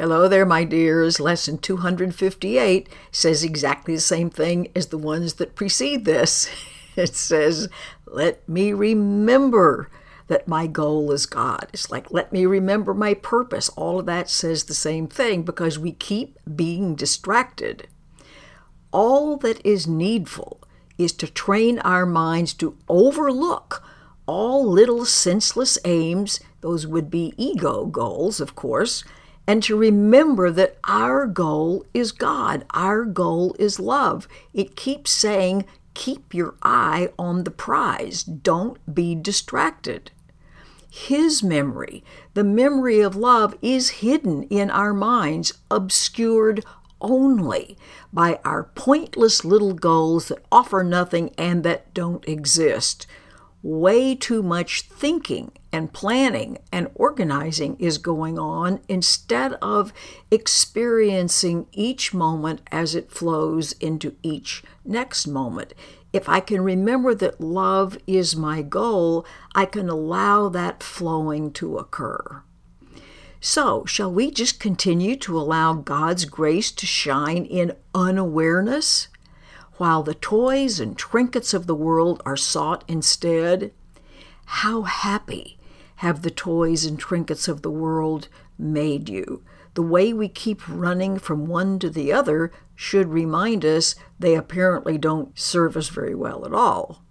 Hello there, my dears. Lesson 258 says exactly the same thing as the ones that precede this. It says, Let me remember that my goal is God. It's like, let me remember my purpose. All of that says the same thing because we keep being distracted. All that is needful is to train our minds to overlook all little senseless aims, those would be ego goals, of course, and to remember that our goal is God, our goal is love. It keeps saying, keep your eye on the prize, don't be distracted. His memory, the memory of love, is hidden in our minds, obscured only by our pointless little goals that offer nothing and that don't exist way too much thinking and planning and organizing is going on instead of experiencing each moment as it flows into each next moment. If I can remember that love is my goal, I can allow that flowing to occur. So, shall we just continue to allow God's grace to shine in unawareness? While the toys and trinkets of the world are sought instead, how happy have the toys and trinkets of the world made you? The way we keep running from one to the other should remind us they apparently don't serve us very well at all.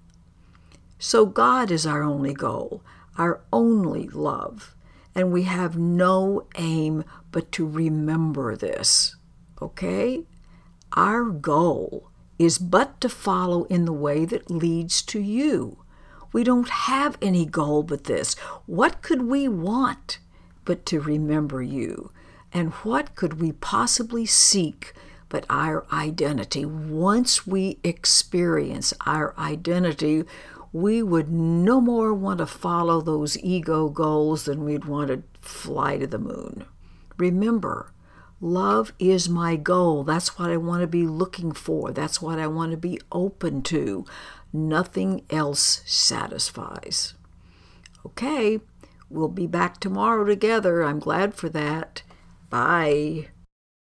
So, God is our only goal, our only love, and we have no aim but to remember this. Okay? Our goal is but to follow in the way that leads to you. We don't have any goal but this. What could we want but to remember you? And what could we possibly seek but our identity? Once we experience our identity, we would no more want to follow those ego goals than we'd want to fly to the moon. Remember, Love is my goal. That's what I want to be looking for. That's what I want to be open to. Nothing else satisfies. Okay, we'll be back tomorrow together. I'm glad for that. Bye.